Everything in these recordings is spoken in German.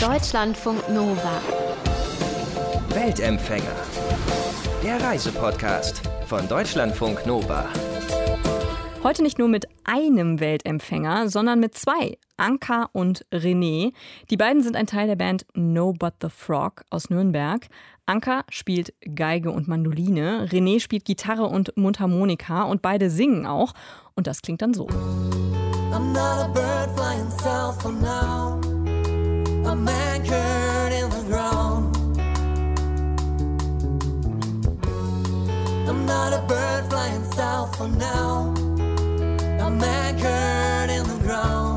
Deutschlandfunk Nova. Weltempfänger. Der Reisepodcast von Deutschlandfunk Nova. Heute nicht nur mit einem Weltempfänger, sondern mit zwei, Anka und René. Die beiden sind ein Teil der Band No But the Frog aus Nürnberg. Anka spielt Geige und Mandoline, René spielt Gitarre und Mundharmonika und beide singen auch. Und das klingt dann so. I'm not a bird flying south for now. In the ground. I'm not a bird flying south for now. I'm anchored in the ground.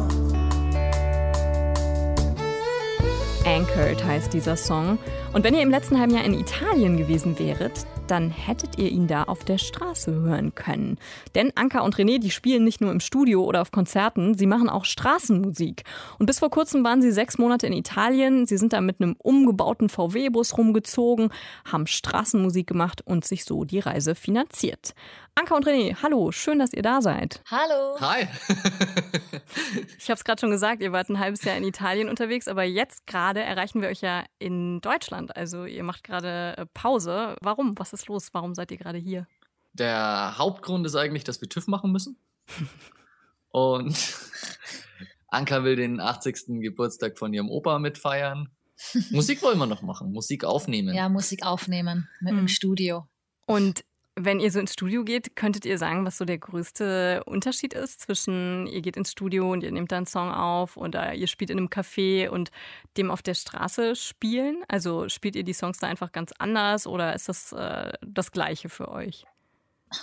Anchored heißt dieser Song. Und wenn ihr im letzten halben Jahr in Italien gewesen wäret, dann hättet ihr ihn da auf der Straße hören können. Denn Anka und René, die spielen nicht nur im Studio oder auf Konzerten, sie machen auch Straßenmusik. Und bis vor kurzem waren sie sechs Monate in Italien. Sie sind da mit einem umgebauten VW-Bus rumgezogen, haben Straßenmusik gemacht und sich so die Reise finanziert. Anka und René, hallo, schön, dass ihr da seid. Hallo. Hi. ich habe es gerade schon gesagt, ihr wart ein halbes Jahr in Italien unterwegs, aber jetzt gerade erreichen wir euch ja in Deutschland. Also ihr macht gerade äh, Pause. Warum? Was ist los? Warum seid ihr gerade hier? Der Hauptgrund ist eigentlich, dass wir TÜV machen müssen. und Anka will den 80. Geburtstag von ihrem Opa mitfeiern. Musik wollen wir noch machen, Musik aufnehmen. Ja, Musik aufnehmen mit mhm. dem Studio. Und wenn ihr so ins Studio geht, könntet ihr sagen, was so der größte Unterschied ist zwischen ihr geht ins Studio und ihr nehmt da einen Song auf oder ihr spielt in einem Café und dem auf der Straße spielen? Also spielt ihr die Songs da einfach ganz anders oder ist das äh, das Gleiche für euch?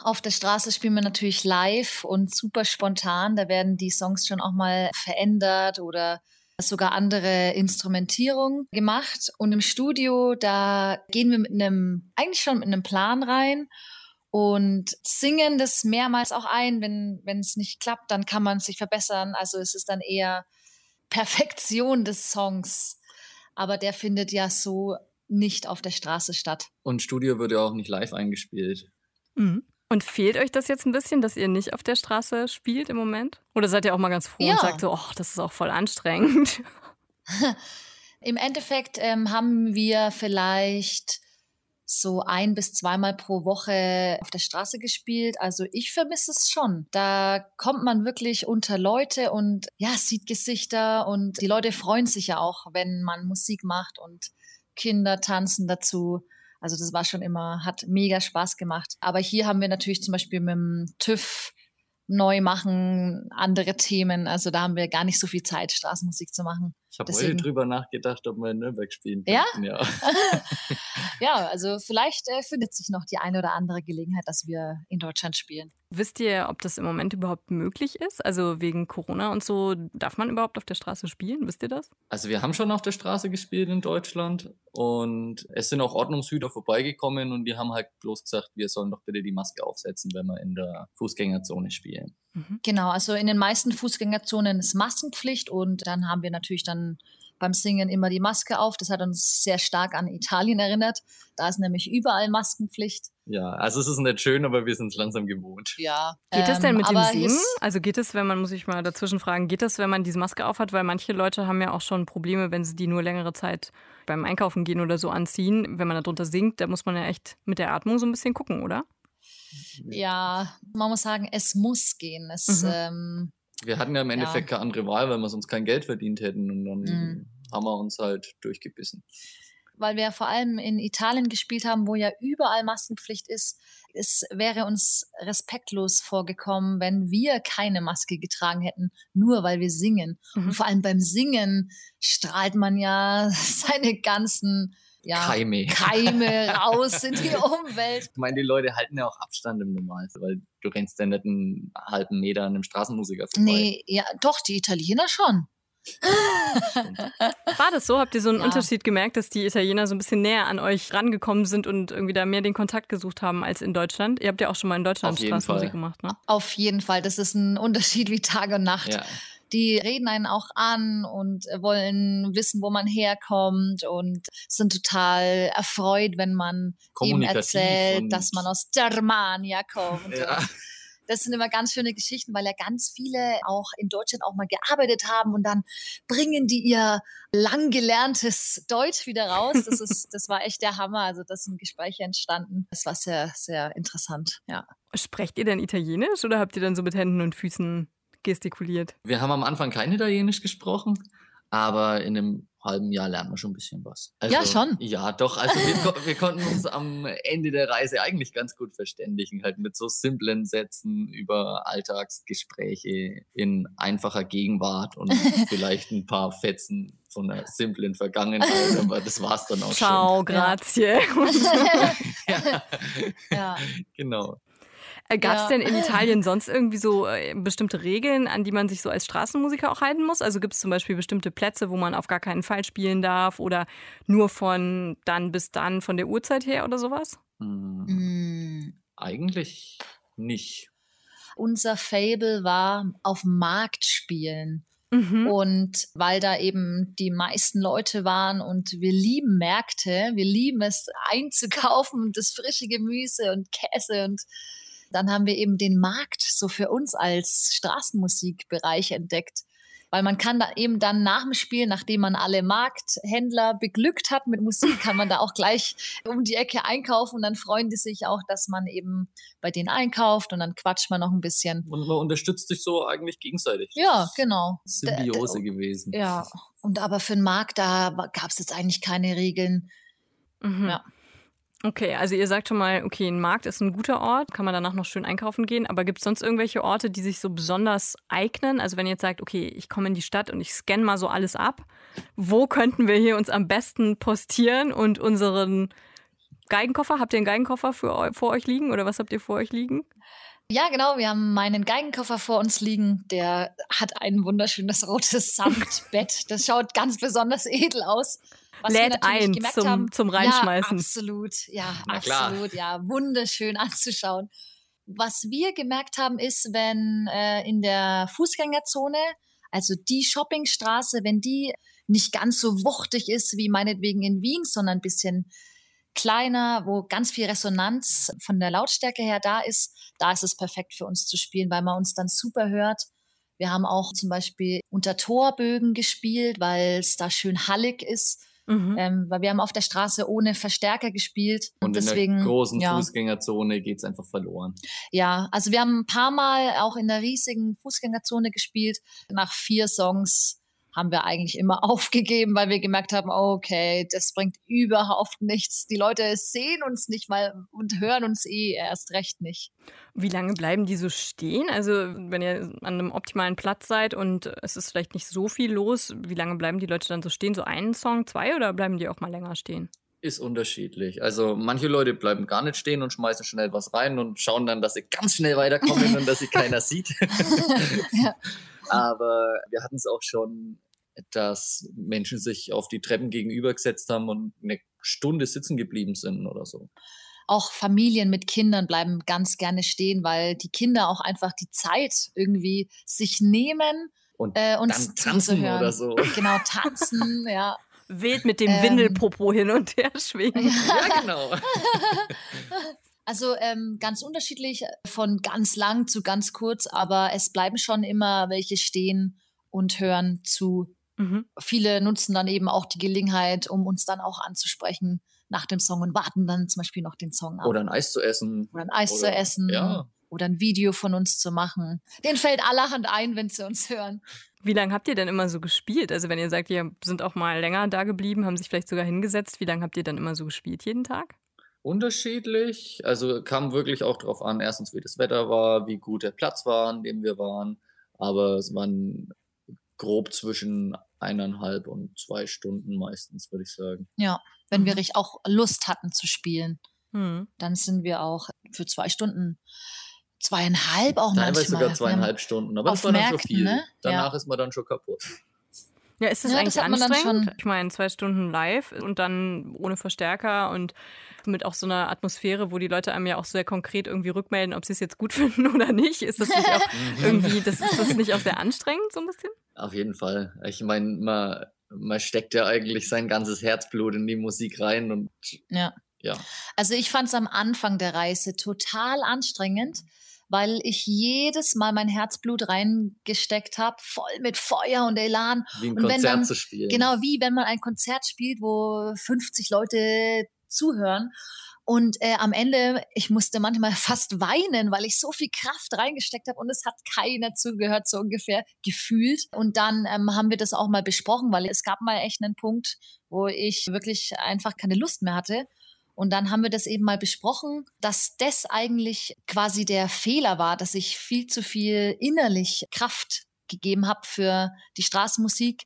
Auf der Straße spielen wir natürlich live und super spontan. Da werden die Songs schon auch mal verändert oder sogar andere Instrumentierung gemacht. Und im Studio, da gehen wir mit einem, eigentlich schon mit einem Plan rein und singen das mehrmals auch ein. Wenn wenn es nicht klappt, dann kann man sich verbessern. Also es ist dann eher Perfektion des Songs. Aber der findet ja so nicht auf der Straße statt. Und Studio wird ja auch nicht live eingespielt. Mhm. Und fehlt euch das jetzt ein bisschen, dass ihr nicht auf der Straße spielt im Moment? Oder seid ihr auch mal ganz froh ja. und sagt so, oh, das ist auch voll anstrengend? Im Endeffekt ähm, haben wir vielleicht so ein bis zweimal pro Woche auf der Straße gespielt. Also ich vermisse es schon. Da kommt man wirklich unter Leute und ja, sieht Gesichter und die Leute freuen sich ja auch, wenn man Musik macht und Kinder tanzen dazu. Also das war schon immer, hat mega Spaß gemacht. Aber hier haben wir natürlich zum Beispiel mit dem TÜV neu machen, andere Themen. Also da haben wir gar nicht so viel Zeit, Straßenmusik zu machen. Ich habe heute drüber nachgedacht, ob wir in Nürnberg spielen Ja? Ja. ja, also vielleicht äh, findet sich noch die eine oder andere Gelegenheit, dass wir in Deutschland spielen. Wisst ihr, ob das im Moment überhaupt möglich ist? Also wegen Corona und so, darf man überhaupt auf der Straße spielen? Wisst ihr das? Also wir haben schon auf der Straße gespielt in Deutschland und es sind auch Ordnungshüter vorbeigekommen und die haben halt bloß gesagt, wir sollen doch bitte die Maske aufsetzen, wenn wir in der Fußgängerzone spielen. Mhm. Genau, also in den meisten Fußgängerzonen ist Maskenpflicht und dann haben wir natürlich dann beim Singen immer die Maske auf. Das hat uns sehr stark an Italien erinnert. Da ist nämlich überall Maskenpflicht. Ja, also es ist nicht schön, aber wir sind es langsam gewohnt. Ja. Geht es denn mit ähm, dem Singen? Also geht es, wenn man, muss ich mal dazwischen fragen, geht es, wenn man diese Maske aufhat? Weil manche Leute haben ja auch schon Probleme, wenn sie die nur längere Zeit beim Einkaufen gehen oder so anziehen. Wenn man darunter singt, da muss man ja echt mit der Atmung so ein bisschen gucken, oder? Ja, man muss sagen, es muss gehen. Es, mhm. ähm, wir hatten ja im Endeffekt ja. keine andere Wahl, weil wir sonst kein Geld verdient hätten und dann mhm. haben wir uns halt durchgebissen. Weil wir vor allem in Italien gespielt haben, wo ja überall Maskenpflicht ist, es wäre uns respektlos vorgekommen, wenn wir keine Maske getragen hätten, nur weil wir singen. Mhm. Und vor allem beim Singen strahlt man ja seine ganzen ja, Keime. Keime raus in die Umwelt. Ich meine, die Leute halten ja auch Abstand im Normalfall, weil du rennst ja nicht einen halben Meter an einem Straßenmusiker vorbei. Nee, ja, doch, die Italiener schon. War das so? Habt ihr so einen ja. Unterschied gemerkt, dass die Italiener so ein bisschen näher an euch rangekommen sind und irgendwie da mehr den Kontakt gesucht haben als in Deutschland? Ihr habt ja auch schon mal in Deutschland Straßenmusik gemacht, ne? Auf jeden Fall. Das ist ein Unterschied wie Tag und Nacht. Ja die reden einen auch an und wollen wissen, wo man herkommt und sind total erfreut, wenn man ihm erzählt, dass man aus Germania kommt. Ja. das sind immer ganz schöne Geschichten, weil ja ganz viele auch in Deutschland auch mal gearbeitet haben und dann bringen die ihr lang gelerntes Deutsch wieder raus. Das ist, das war echt der Hammer. Also das sind Gespräche entstanden. Das war sehr, sehr interessant. Ja. Sprecht ihr denn Italienisch oder habt ihr dann so mit Händen und Füßen gestikuliert? Wir haben am Anfang kein Italienisch gesprochen, aber in einem halben Jahr lernt man schon ein bisschen was. Also, ja, schon. Ja, doch. Also wir, wir, konnten uns am Ende der Reise eigentlich ganz gut verständigen, halt mit so simplen Sätzen über Alltagsgespräche in einfacher Gegenwart und vielleicht ein paar Fetzen von einer simplen Vergangenheit, aber das war's dann auch Ciao, schon. Ciao, grazie. ja. ja. Genau. Äh, Gab es ja. denn in Italien sonst irgendwie so äh, bestimmte Regeln, an die man sich so als Straßenmusiker auch halten muss? Also gibt es zum Beispiel bestimmte Plätze, wo man auf gar keinen Fall spielen darf oder nur von dann bis dann von der Uhrzeit her oder sowas? Hm. Hm. Eigentlich nicht. Unser Fable war auf Markt spielen. Mhm. Und weil da eben die meisten Leute waren und wir lieben Märkte, wir lieben es einzukaufen, das frische Gemüse und Käse und dann haben wir eben den Markt so für uns als Straßenmusikbereich entdeckt. Weil man kann da eben dann nach dem Spiel, nachdem man alle Markthändler beglückt hat mit Musik, kann man da auch gleich um die Ecke einkaufen und dann freuen die sich auch, dass man eben bei denen einkauft und dann quatscht man noch ein bisschen. Und man unterstützt sich so eigentlich gegenseitig. Ja, genau. Symbiose gewesen. Ja, und aber für den Markt, da gab es jetzt eigentlich keine Regeln. Mhm. Ja. Okay, also ihr sagt schon mal, okay, ein Markt ist ein guter Ort, kann man danach noch schön einkaufen gehen, aber gibt es sonst irgendwelche Orte, die sich so besonders eignen? Also wenn ihr jetzt sagt, okay, ich komme in die Stadt und ich scanne mal so alles ab, wo könnten wir hier uns am besten postieren und unseren Geigenkoffer, habt ihr einen Geigenkoffer für, vor euch liegen oder was habt ihr vor euch liegen? Ja, genau. Wir haben meinen Geigenkoffer vor uns liegen. Der hat ein wunderschönes rotes Samtbett. Das schaut ganz besonders edel aus. Was Lädt ein zum, haben, zum Reinschmeißen. Ja, absolut. Ja, Na absolut. Klar. Ja, wunderschön anzuschauen. Was wir gemerkt haben, ist, wenn äh, in der Fußgängerzone, also die Shoppingstraße, wenn die nicht ganz so wuchtig ist wie meinetwegen in Wien, sondern ein bisschen kleiner, wo ganz viel Resonanz von der Lautstärke her da ist, da ist es perfekt für uns zu spielen, weil man uns dann super hört. Wir haben auch zum Beispiel unter Torbögen gespielt, weil es da schön hallig ist. Mhm. Ähm, weil wir haben auf der Straße ohne Verstärker gespielt. Und, und deswegen, in der großen ja. Fußgängerzone geht es einfach verloren. Ja, also wir haben ein paar Mal auch in der riesigen Fußgängerzone gespielt. Nach vier Songs haben wir eigentlich immer aufgegeben, weil wir gemerkt haben, okay, das bringt überhaupt nichts. Die Leute sehen uns nicht mal und hören uns eh erst recht nicht. Wie lange bleiben die so stehen? Also wenn ihr an einem optimalen Platz seid und es ist vielleicht nicht so viel los, wie lange bleiben die Leute dann so stehen? So einen Song, zwei oder bleiben die auch mal länger stehen? Ist unterschiedlich. Also manche Leute bleiben gar nicht stehen und schmeißen schnell was rein und schauen dann, dass sie ganz schnell weiterkommen und dass sie keiner sieht. ja. Aber wir hatten es auch schon, dass Menschen sich auf die Treppen gegenübergesetzt haben und eine Stunde sitzen geblieben sind oder so. Auch Familien mit Kindern bleiben ganz gerne stehen, weil die Kinder auch einfach die Zeit irgendwie sich nehmen und äh, uns dann tanzen oder so. Genau, tanzen, ja. Wild mit dem ähm, Windelpopo hin und her schwingen. Ja, genau. Also ähm, ganz unterschiedlich, von ganz lang zu ganz kurz, aber es bleiben schon immer welche stehen und hören zu. Mhm. Viele nutzen dann eben auch die Gelegenheit, um uns dann auch anzusprechen nach dem Song und warten dann zum Beispiel noch den Song ab. Oder ein Eis zu essen. Oder ein Eis oder, zu essen. Ja. Oder ein Video von uns zu machen. Den fällt allerhand ein, wenn sie uns hören. Wie lange habt ihr denn immer so gespielt? Also wenn ihr sagt, ihr sind auch mal länger da geblieben, haben sich vielleicht sogar hingesetzt, wie lange habt ihr dann immer so gespielt jeden Tag? unterschiedlich. Also kam wirklich auch darauf an, erstens, wie das Wetter war, wie gut der Platz war, an dem wir waren. Aber es waren grob zwischen eineinhalb und zwei Stunden meistens, würde ich sagen. Ja, wenn wir mhm. auch Lust hatten zu spielen, mhm. dann sind wir auch für zwei Stunden zweieinhalb auch Teilweise manchmal. sogar zweieinhalb Stunden, aber das war dann Märkten, schon viel. Ne? Danach ja. ist man dann schon kaputt. Ja, ist das ja, eigentlich das anstrengend? Ich meine, zwei Stunden live und dann ohne Verstärker und mit auch so einer Atmosphäre, wo die Leute einem ja auch sehr konkret irgendwie rückmelden, ob sie es jetzt gut finden oder nicht. Ist das nicht auch irgendwie, das, ist das nicht auch sehr anstrengend so ein bisschen? Auf jeden Fall. Ich meine, man, man steckt ja eigentlich sein ganzes Herzblut in die Musik rein und ja. ja. Also ich fand es am Anfang der Reise total anstrengend, weil ich jedes Mal mein Herzblut reingesteckt habe, voll mit Feuer und Elan. Wie ein Und Konzert dann- zu spielen. Genau wie wenn man ein Konzert spielt, wo 50 Leute zuhören. Und äh, am Ende, ich musste manchmal fast weinen, weil ich so viel Kraft reingesteckt habe und es hat keiner zugehört, so ungefähr gefühlt. Und dann ähm, haben wir das auch mal besprochen, weil es gab mal echt einen Punkt, wo ich wirklich einfach keine Lust mehr hatte. Und dann haben wir das eben mal besprochen, dass das eigentlich quasi der Fehler war, dass ich viel zu viel innerlich Kraft gegeben habe für die Straßenmusik.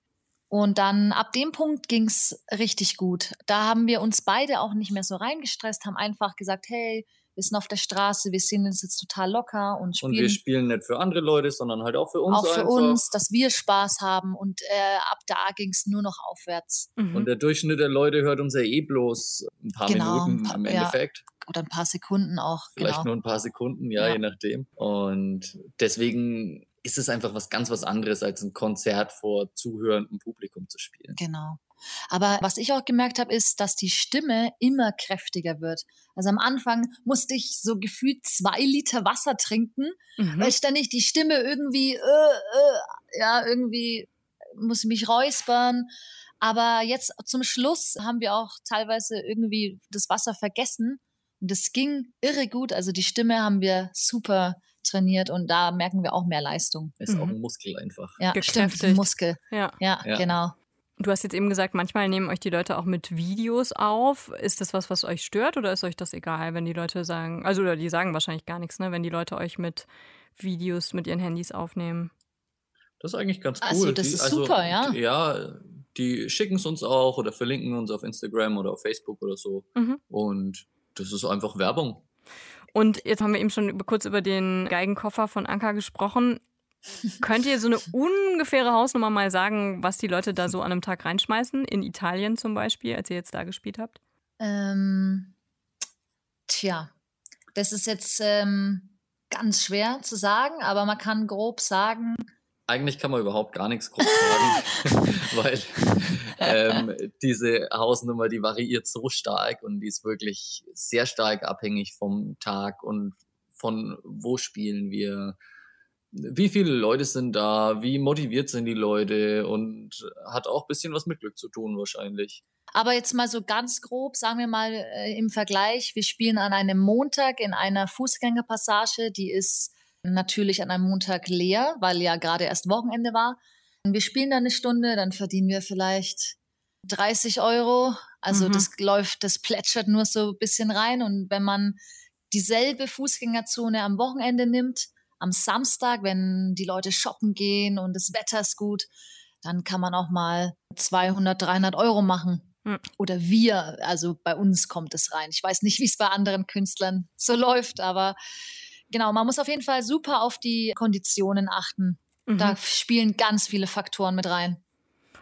Und dann ab dem Punkt ging's richtig gut. Da haben wir uns beide auch nicht mehr so reingestresst, haben einfach gesagt, hey, wir sind auf der Straße, wir sehen uns jetzt total locker und Und wir spielen spielen nicht für andere Leute, sondern halt auch für uns auch für einfach. uns, dass wir Spaß haben. Und äh, ab da ging's nur noch aufwärts. Mhm. Und der Durchschnitt der Leute hört uns ja eh bloß ein paar Genau, ein Minuten paar- im ja. Endeffekt. Oder ein paar Sekunden auch. Vielleicht genau. nur ein paar Sekunden, ja, Ja. je nachdem. Und deswegen ist es einfach was ganz was anderes, als ein Konzert vor zuhörendem Publikum zu spielen. Genau. Aber was ich auch gemerkt habe, ist, dass die Stimme immer kräftiger wird. Also am Anfang musste ich so gefühlt zwei Liter Wasser trinken, Mhm. weil ständig die Stimme irgendwie, äh, äh, ja, irgendwie muss ich mich räuspern. Aber jetzt zum Schluss haben wir auch teilweise irgendwie das Wasser vergessen. Und das ging irre gut. Also die Stimme haben wir super trainiert und da merken wir auch mehr Leistung. Ist auch Mhm. ein Muskel einfach. Ja, stimmt, Gekräftigt. Muskel. Ja. Ja, Ja. genau. Du hast jetzt eben gesagt, manchmal nehmen euch die Leute auch mit Videos auf. Ist das was, was euch stört oder ist euch das egal, wenn die Leute sagen, also oder die sagen wahrscheinlich gar nichts, ne, wenn die Leute euch mit Videos mit ihren Handys aufnehmen? Das ist eigentlich ganz cool. Also, das die, ist super, ja. Ja, die schicken es uns auch oder verlinken uns auf Instagram oder auf Facebook oder so. Mhm. Und das ist einfach Werbung. Und jetzt haben wir eben schon kurz über den Geigenkoffer von Anka gesprochen. Könnt ihr so eine ungefähre Hausnummer mal sagen, was die Leute da so an einem Tag reinschmeißen? In Italien zum Beispiel, als ihr jetzt da gespielt habt? Ähm, tja, das ist jetzt ähm, ganz schwer zu sagen, aber man kann grob sagen, Eigentlich kann man überhaupt gar nichts groß sagen, weil ähm, diese Hausnummer, die variiert so stark und die ist wirklich sehr stark abhängig vom Tag und von wo spielen wir, wie viele Leute sind da, wie motiviert sind die Leute und hat auch ein bisschen was mit Glück zu tun wahrscheinlich. aber jetzt mal so ganz grob, sagen wir mal äh, im Vergleich, wir spielen an einem Montag in einer Fußgängerpassage, die ist natürlich an einem Montag leer, weil ja gerade erst Wochenende war. Und wir spielen da eine Stunde, dann verdienen wir vielleicht 30 Euro. Also Mhm. das läuft, das plätschert nur so ein bisschen rein. Und wenn man dieselbe Fußgängerzone am Wochenende nimmt, am Samstag, wenn die Leute shoppen gehen und das Wetter ist gut, dann kann man auch mal 200, 300 Euro machen. Hm. Oder wir, also bei uns kommt es rein. Ich weiß nicht, wie es bei anderen Künstlern so läuft, aber genau, man muss auf jeden Fall super auf die Konditionen achten. Mhm. Da spielen ganz viele Faktoren mit rein.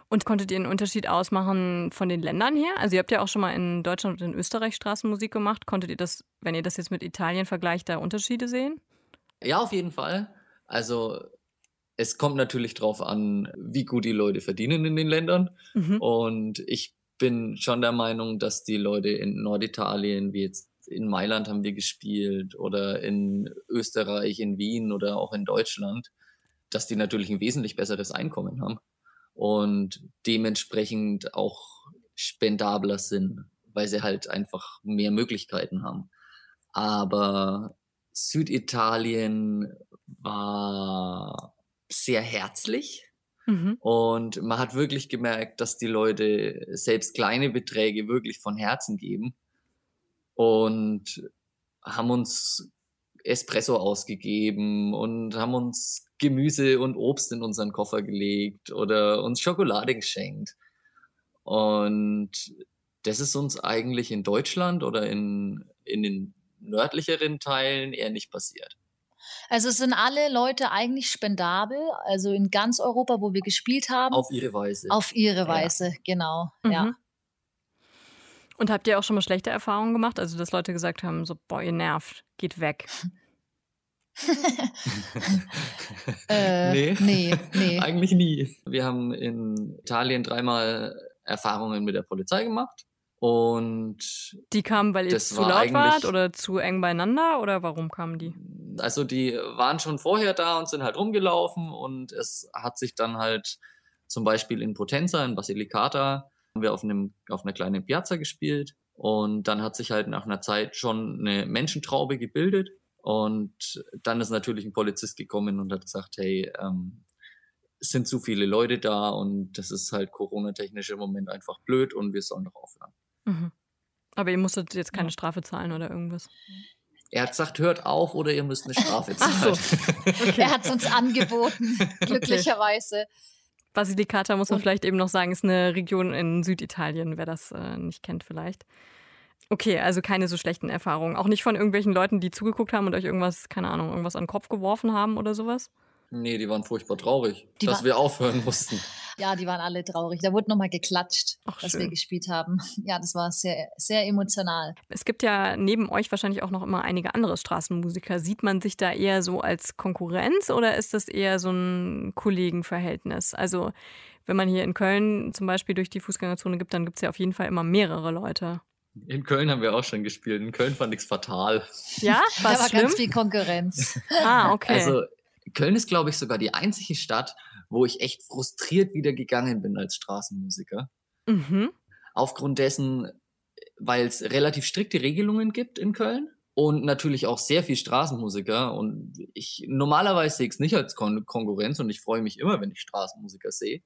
Und konntet ihr einen Unterschied ausmachen von den Ländern her? Also ihr habt ja auch schon mal in Deutschland und in Österreich Straßenmusik gemacht. Konntet ihr das, wenn ihr das jetzt mit Italien vergleicht, da Unterschiede sehen? Ja, auf jeden Fall. Also es kommt natürlich drauf an, wie gut die Leute verdienen in den Ländern. Mhm. Und ich bin schon der Meinung, dass die Leute in Norditalien, wie jetzt in Mailand haben wir gespielt oder in Österreich, in Wien oder auch in Deutschland, dass die natürlich ein wesentlich besseres Einkommen haben und dementsprechend auch spendabler sind, weil sie halt einfach mehr Möglichkeiten haben. Aber Süditalien war sehr herzlich. Mhm. Und man hat wirklich gemerkt, dass die Leute selbst kleine Beträge wirklich von Herzen geben und haben uns Espresso ausgegeben und haben uns Gemüse und Obst in unseren Koffer gelegt oder uns Schokolade geschenkt. Und das ist uns eigentlich in Deutschland oder in, in den nördlicheren Teilen eher nicht passiert. Also es sind alle Leute eigentlich spendabel, also in ganz Europa, wo wir gespielt haben, Auf ihre Weise. auf ihre Ja. Weise, genau. Mhm. Ja. Und habt ihr auch schon mal schlechte Erfahrungen gemacht? Also dass Leute gesagt haben, so, boah, ihr nervt, geht weg. Äh, nee. nee, nee. Eigentlich nie. Wir haben in Italien dreimal Erfahrungen mit der Polizei gemacht Und Die kamen, weil ihr zu war laut wart oder zu eng beieinander oder warum kamen die? also die waren schon vorher da und sind halt rumgelaufen und es hat sich dann halt zum Beispiel in Potenza, in Basilicata, haben wir auf, einem, auf einer kleinen Piazza gespielt und dann hat sich halt nach einer Zeit schon eine Menschentraube gebildet und dann ist natürlich ein Polizist gekommen und hat gesagt, hey, ähm, es sind zu viele Leute da und das ist halt Corona-technisch im Moment einfach blöd und wir sollen doch aufhören. Mhm. Aber ihr musstet jetzt keine. Strafe zahlen oder irgendwas. Er hat gesagt, hört auf oder ihr müsst eine Strafe Ach so. zahlen. Er hat es uns angeboten, glücklicherweise. Basilicata muss man Und- vielleicht eben noch sagen, ist eine Region in Süditalien, wer das äh, nicht kennt vielleicht. Okay, also keine so schlechten Erfahrungen. Auch nicht von irgendwelchen Leuten, die zugeguckt haben und euch irgendwas, keine Ahnung, irgendwas an den Kopf geworfen haben oder sowas? Nee, die waren furchtbar traurig, Die dass war- wir aufhören mussten. Ja, die waren alle traurig. Da wurde nochmal geklatscht, Ach, dass schön. wir gespielt haben. Ja, das war sehr, sehr emotional. Es gibt ja neben euch wahrscheinlich auch noch immer einige andere Straßenmusiker. Sieht man sich da eher so als Konkurrenz oder ist das eher so ein Kollegenverhältnis? Also wenn man hier in Köln zum Beispiel durch die Fußgängerzone gibt, dann gibt es ja auf jeden Fall immer mehrere Leute. In Köln haben wir auch schon gespielt. In Köln fand ich es fatal. Ja, Da war schlimm? ganz viel Konkurrenz. Ah, okay. Also Köln ist, glaube ich, sogar die einzige Stadt, wo ich echt frustriert wieder gegangen bin als Straßenmusiker. mhm. Aufgrund dessen, weil es relativ strikte Regelungen gibt in Köln und natürlich auch sehr viel Straßenmusiker. Und ich normalerweise sehe ich es nicht als Kon Konkurrenz und ich freue mich immer, wenn ich Straßenmusiker sehe.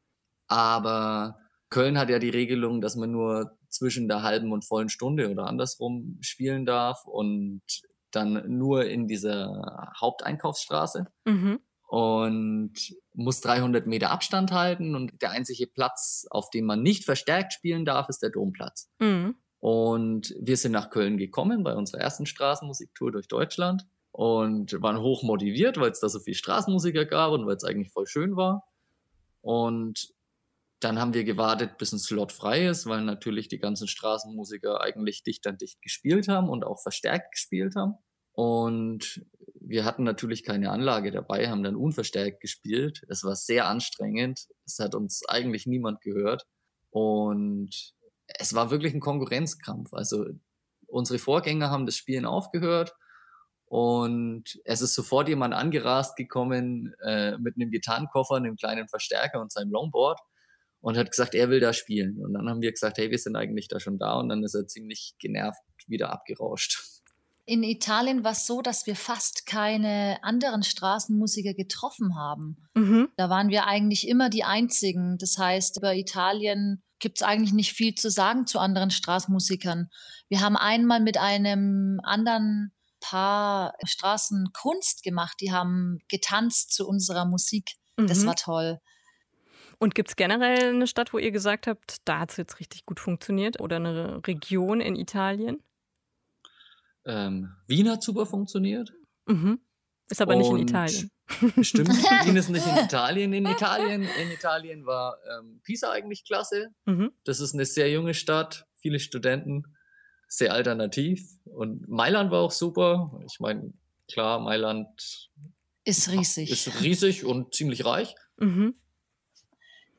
Aber Köln hat ja die Regelung, dass man nur zwischen der halben und vollen Stunde oder andersrum spielen darf und dann nur in dieser Haupteinkaufsstraße Mhm. Und muss 300 Meter Abstand halten und der einzige Platz, auf dem man nicht verstärkt spielen darf, ist der Domplatz. Mhm. Und wir sind nach Köln gekommen bei unserer ersten Straßenmusiktour durch Deutschland und waren hoch motiviert, weil es da so viel Straßenmusiker gab und weil es eigentlich voll schön war. Und dann haben wir gewartet, bis ein Slot frei ist, weil natürlich die ganzen Straßenmusiker eigentlich dicht an dicht gespielt haben und auch verstärkt gespielt haben. Und wir hatten natürlich keine Anlage dabei, haben dann unverstärkt gespielt. Es war sehr anstrengend. Es hat uns eigentlich niemand gehört. Und es war wirklich ein Konkurrenzkampf. Also unsere Vorgänger haben das Spielen aufgehört und es ist sofort jemand angerast gekommen äh, mit einem Gitarrenkoffer, einem kleinen Verstärker und seinem Longboard und hat gesagt, er will da spielen. Und dann haben wir gesagt, hey, wir sind eigentlich da schon da und dann ist er ziemlich genervt wieder abgerauscht. In Italien war es so, dass wir fast keine anderen Straßenmusiker getroffen haben. Mhm. Da waren wir eigentlich immer die Einzigen. Das heißt, über Italien gibt es eigentlich nicht viel zu sagen zu anderen Straßenmusikern. Wir haben einmal mit einem anderen Paar Straßenkunst gemacht. Die haben getanzt zu unserer Musik. Das Mhm. war toll. Und gibt es generell eine Stadt, wo ihr gesagt habt, da hat es jetzt richtig gut funktioniert? Oder eine Region in Italien? Ähm, Wien hat super funktioniert. Mhm. Ist aber nicht in Und Italien. Stimmt, Wien ist nicht in Italien. In Italien, in Italien war ähm, Pisa eigentlich klasse. Mhm. Das ist eine sehr junge Stadt, viele Studenten, sehr alternativ. Und Mailand war auch super. Ich meine, klar, Mailand Ist riesig. ist riesig und ziemlich reich. Mhm.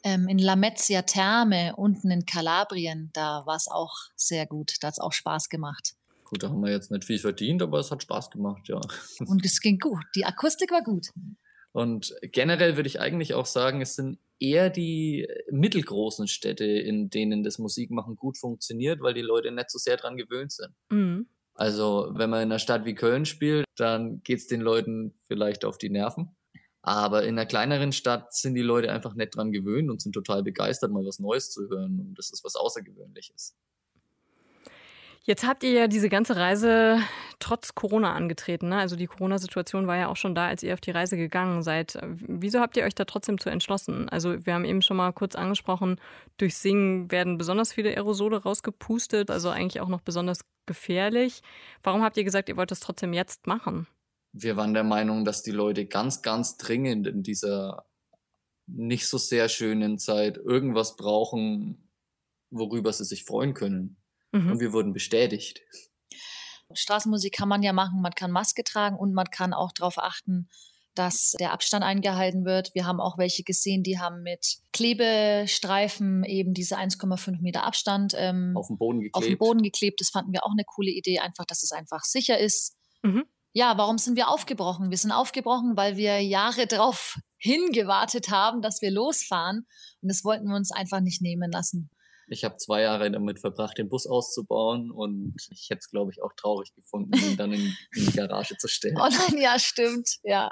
ähm, in Lamezia Terme unten in Kalabrien, da war es auch sehr gut. Da hat es auch Spaß gemacht. Gut, da haben wir jetzt nicht viel verdient, aber es hat Spaß gemacht, ja. Und es ging gut. Die Akustik war gut. Und generell würde ich eigentlich auch sagen, es sind eher die mittelgroßen Städte, in denen das Musikmachen gut funktioniert, weil die Leute nicht so sehr dran gewöhnt sind. Mhm. Also wenn man in einer Stadt wie Köln spielt, dann geht es den Leuten vielleicht auf die Nerven. Aber in einer kleineren Stadt sind die Leute einfach nicht dran gewöhnt und sind total begeistert, mal was Neues zu hören. Und das ist was Außergewöhnliches. Jetzt habt ihr ja diese ganze Reise trotz Corona angetreten. Ne? Also die Corona-Situation war ja auch schon da, als ihr auf die Reise gegangen seid. Wieso habt ihr euch da trotzdem zu entschlossen? Also wir haben eben schon mal kurz angesprochen, durch Singen werden besonders viele Aerosole rausgepustet, also eigentlich auch noch besonders gefährlich. Warum habt ihr gesagt, ihr wollt das trotzdem jetzt machen? Wir waren der Meinung, dass die Leute ganz, ganz dringend in dieser nicht so sehr schönen Zeit irgendwas brauchen, worüber sie sich freuen können. Mhm. Und wir wurden bestätigt. Straßenmusik kann man ja machen. Man kann Maske tragen und man kann auch darauf achten, dass der Abstand eingehalten wird. Wir haben auch welche gesehen, die haben mit Klebestreifen eben diese 1,5 Meter Abstand ähm, Auf dem Boden geklebt. auf den Boden geklebt. Das fanden wir auch eine coole Idee, einfach, dass es einfach sicher ist. Mhm. Ja, warum sind wir aufgebrochen? Wir sind aufgebrochen, weil wir Jahre darauf hingewartet haben, dass wir losfahren. Und das wollten wir uns einfach nicht nehmen lassen. Ich habe zwei Jahre damit verbracht, den Bus auszubauen und ich hätte es, glaube ich, auch traurig gefunden, ihn dann in, in die Garage zu stellen. Oh nein, ja, stimmt. Ja.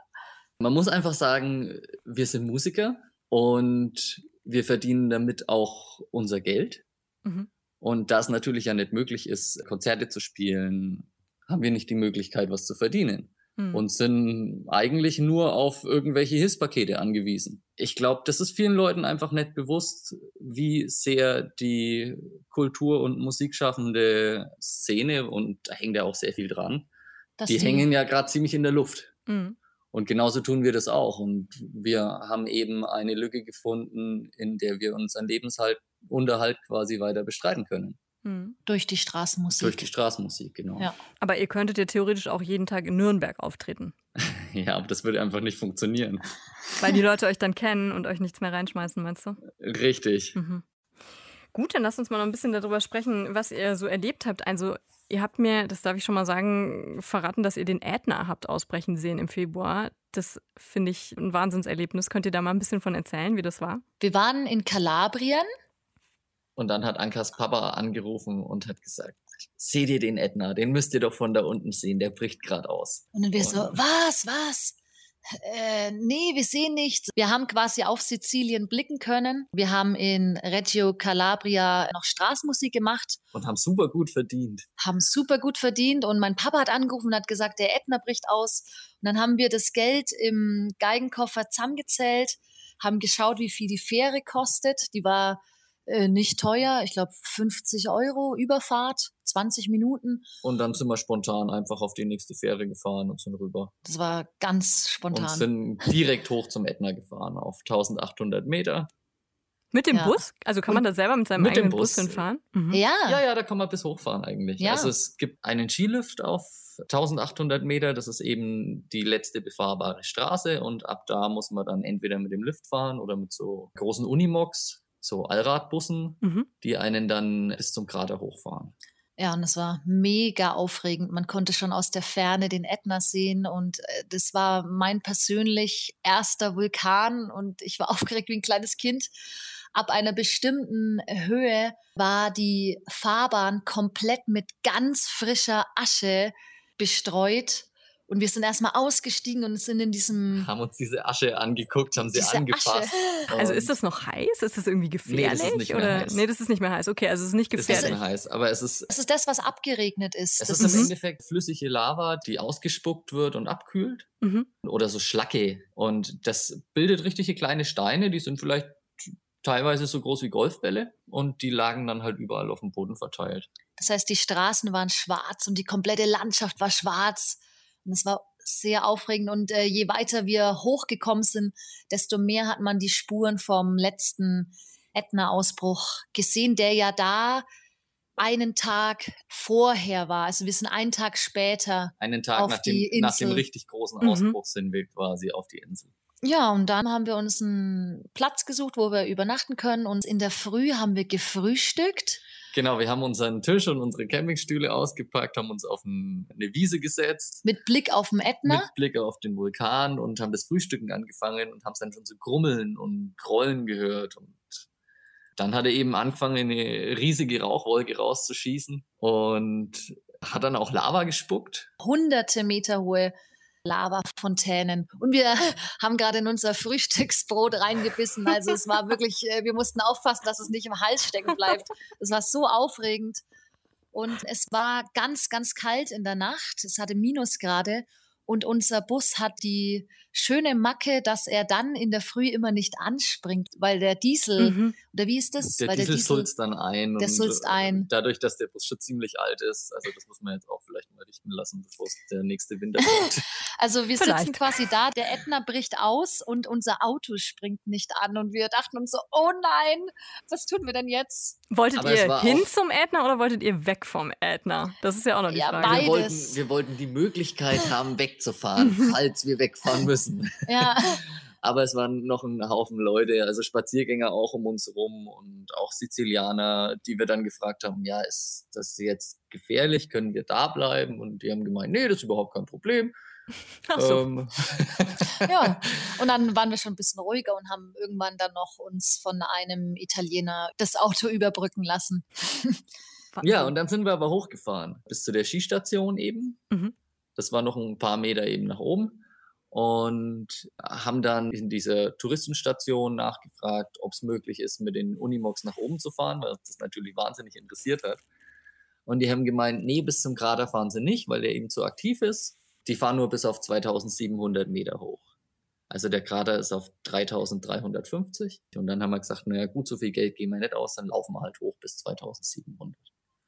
Man muss einfach sagen, wir sind Musiker und wir verdienen damit auch unser Geld. Mhm. Und da es natürlich ja nicht möglich ist, Konzerte zu spielen, haben wir nicht die Möglichkeit, was zu verdienen. Mhm. Und sind eigentlich nur auf irgendwelche Hilfspakete angewiesen. Ich glaube, das ist vielen Leuten einfach nicht bewusst, wie sehr die Kultur- und musikschaffende Szene, und da hängt ja auch sehr viel dran, Dass die hängen ja gerade ziemlich in der Luft. Mhm. Und genauso tun wir das auch. Und wir haben eben eine Lücke gefunden, in der wir unseren Lebensunterhalt quasi weiter bestreiten können. Mhm. durch die Straßenmusik. Durch die Straßenmusik, genau. Ja. Aber ihr könntet ja theoretisch auch jeden Tag in Nürnberg auftreten, Ja, aber das würde einfach nicht funktionieren. weil die Leute euch dann kennen und euch nichts mehr reinschmeißen, meinst du? Richtig. Mhm. Gut, dann lasst uns mal noch ein bisschen darüber sprechen, was ihr so erlebt habt. Also, ihr habt mir, das darf ich schon mal sagen, verraten, dass ihr den Ätna habt ausbrechen sehen im Februar. Das finde ich ein Wahnsinnserlebnis. Könnt ihr da mal ein bisschen von erzählen, wie das war? Wir waren in Kalabrien. Und dann hat Ankas Papa angerufen und hat gesagt, seht ihr den Ätna? Den müsst ihr doch von da unten sehen, der bricht gerade aus. Und dann wir so, was, was? Äh, nee, wir sehen nichts. Wir haben quasi auf Sizilien blicken können. Wir haben in Reggio Calabria noch Straßenmusik gemacht, Und haben super gut verdient. haben super gut verdient und mein Papa hat angerufen und hat gesagt, der Ätna bricht aus. Und dann haben wir das Geld im Geigenkoffer zusammengezählt, haben geschaut, wie viel die Fähre kostet. Die war äh, nicht teuer, ich glaube 50 Euro Überfahrt, 20 Minuten. Und dann sind wir spontan einfach auf die nächste Fähre gefahren und sind rüber. Das war ganz Und spontan. sind direkt hoch zum Ätna gefahren, auf 1800 Meter. Mit dem Ja. Bus? Also kann man da selber mit seinem Mit dem eigenen Bus, Bus. hinfahren? Mhm. ja, Ja, ja, da kann man bis hochfahren eigentlich. Ja. Also es gibt einen Skilift auf 1800 Meter, das ist eben die letzte befahrbare Straße und ab da muss man dann entweder mit dem Lift fahren oder mit so großen Unimogs, so Allradbussen, Mhm. die einen dann bis zum Krater hochfahren. Ja, und es war mega aufregend. Man konnte schon aus der Ferne den Ätna sehen und äh, das war mein persönlich erster Vulkan und ich war aufgeregt wie ein kleines Kind. Ab einer bestimmten Höhe war die Fahrbahn komplett mit ganz frischer Asche bestreut und wir sind erstmal ausgestiegen und sind in diesem Haben uns diese Asche angeguckt, haben sie angefasst. Also ist das noch heiß? Ist das irgendwie gefährlich? das ist nicht mehr oder? heiß. Nee, das ist nicht mehr heiß. Okay, also es ist nicht Es ist nicht gefährlich. mehr heiß, aber es ist, Das ist das, was abgeregnet ist. es das ist im. Endeffekt flüssige Lava, die ausgespuckt wird und abkühlt. Mhm. oder so Schlacke. Und das bildet richtige kleine Steine, die sind vielleicht teilweise so groß wie Golfbälle und die lagen dann halt überall auf dem Boden verteilt. Das heißt, die Straßen waren schwarz und die komplette Landschaft war schwarz. Und es war sehr aufregend. Und äh, je weiter wir hochgekommen sind, desto mehr hat man die Spuren vom letzten Ätna-Ausbruch gesehen, der ja da einen Tag vorher war. Also wir sind einen Tag später. Einen Tag Auf nach dem, die nach dem Insel. richtig großen Mhm. Ausbruch sind wir quasi auf die Insel. Ja, und dann haben wir uns einen Platz gesucht, wo wir übernachten können. Und in der Früh haben wir gefrühstückt. Genau, wir haben unseren Tisch und unsere Campingstühle ausgepackt, haben uns auf ein, eine Wiese gesetzt. Mit Blick auf den Ätna. Mit Blick auf den Vulkan und haben das Frühstücken angefangen und haben es dann schon so grummeln und grollen gehört. Und dann hat er eben angefangen, eine riesige Rauchwolke rauszuschießen und hat dann auch Lava gespuckt. hunderte Meter hohe Lavafontänen. Und wir haben gerade in unser Frühstücksbrot reingebissen. Also es war wirklich, äh, wir mussten aufpassen, dass es nicht im Hals stecken bleibt. Es war so aufregend. Und es war ganz, ganz kalt in der Nacht. Es hatte Minusgrade. Und unser Bus hat die schöne Macke, dass er dann in der Früh immer nicht anspringt, weil der Diesel, Mhm. oder wie ist das? Der weil Diesel sulzt dann ein. der und, sulzt äh, ein. Dadurch, dass der Bus schon ziemlich alt ist, also das muss man jetzt auch vielleicht mal richten lassen, bevor es der nächste Winter kommt. Also wir Vielleicht. sitzen quasi da, der Ätna bricht aus und unser Auto springt nicht an. Und wir dachten uns so, oh nein, was tun wir denn jetzt? Wolltet Aber ihr hin zum Ätna oder wolltet ihr weg vom Ätna? Das ist ja auch noch die Ja, Frage. wir, wollten, wir wollten die Möglichkeit haben, wegzufahren, falls wir wegfahren müssen. Draußen. Ja. Aber es waren noch ein Haufen Leute, also Spaziergänger auch um uns rum und auch Sizilianer, die wir dann gefragt haben, ja, ist das jetzt gefährlich? Können wir da bleiben? Und die haben gemeint, nee, das ist überhaupt kein Problem. Ach so. Ähm, ja, und dann waren wir schon ein bisschen ruhiger und haben irgendwann dann noch uns von einem Italiener das Auto überbrücken lassen. ja, und dann sind wir aber hochgefahren bis zu der Skistation eben. Mhm. Das war noch ein paar Meter eben nach oben und haben dann in dieser Touristenstation nachgefragt, ob es möglich ist, mit den Unimogs nach oben zu fahren, weil das natürlich wahnsinnig interessiert hat. Und die haben gemeint, nee, bis zum Krater fahren sie nicht, weil der eben zu aktiv ist. Die fahren nur bis auf 2700 Meter hoch. Also der Krater ist auf 3350. Und dann haben wir gesagt, naja gut, so viel Geld geben wir nicht aus, dann laufen wir halt hoch bis 2700.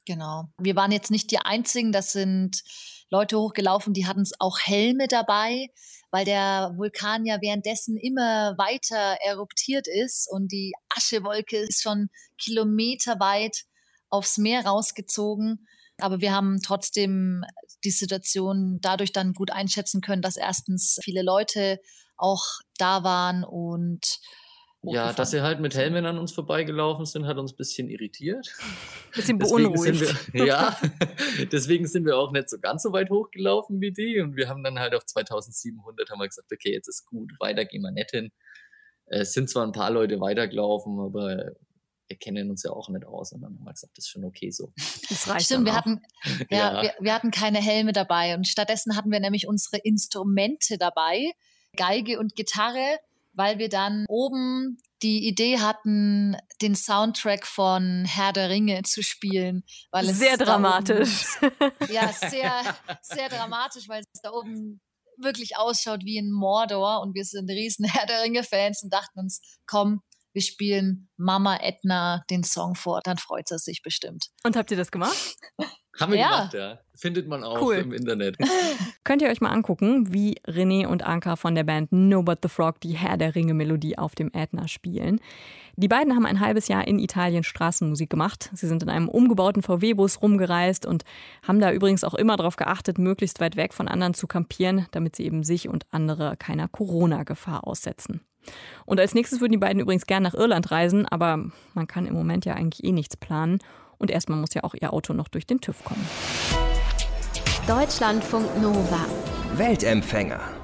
Genau. Wir waren jetzt nicht die Einzigen, das sind Leute hochgelaufen, die hatten auch Helme dabei, weil der Vulkan ja währenddessen immer weiter eruptiert ist und die Aschewolke ist schon kilometerweit aufs Meer rausgezogen. Aber wir haben trotzdem die Situation dadurch dann gut einschätzen können, dass erstens viele Leute auch da waren und Ja, dass sie halt mit Helmen an uns vorbeigelaufen sind, hat uns ein bisschen irritiert. Bisschen Deswegen beunruhigt. sind wir, ja, deswegen sind wir auch nicht so ganz so weit hochgelaufen wie die. Und wir haben dann halt auf 2700 haben wir gesagt, okay, jetzt ist gut, weiter gehen wir nicht hin. Es sind zwar ein paar Leute weitergelaufen, aber wir kennen uns ja auch nicht aus. Und dann haben wir gesagt, das ist schon okay so. Das reicht Stimmt, wir hatten, ja, Ja. Wir, wir hatten keine Helme dabei und stattdessen hatten wir nämlich unsere Instrumente dabei, Geige und Gitarre, weil wir dann oben die Idee hatten, den Soundtrack von Herr der Ringe zu spielen, weil es Sehr dramatisch. Oben, ja, sehr, sehr dramatisch, weil es da oben wirklich ausschaut wie in Mordor und wir sind riesen Herr der Ringe-Fans und dachten uns, komm, wir spielen Mama Edna den Song vor, dann freut sie sich bestimmt. Und habt ihr das gemacht? Haben wir Ja. gemacht, ja. Findet man auch Cool. im Internet. Könnt ihr euch mal angucken, wie René und Anka von der Band No But the Frog die Herr der Ringe Melodie auf dem Ätna spielen. Die beiden haben ein halbes Jahr in Italien Straßenmusik gemacht. Sie sind in einem umgebauten VW-Bus rumgereist und haben da übrigens auch immer darauf geachtet, möglichst weit weg von anderen zu kampieren, damit sie eben sich und andere keiner Corona-Gefahr aussetzen. Und als nächstes würden die beiden übrigens gern nach Irland reisen, aber man kann im Moment ja eigentlich eh nichts planen. Und erstmal muss ja auch ihr Auto noch durch den TÜV kommen. Deutschlandfunk Nova. Weltempfänger.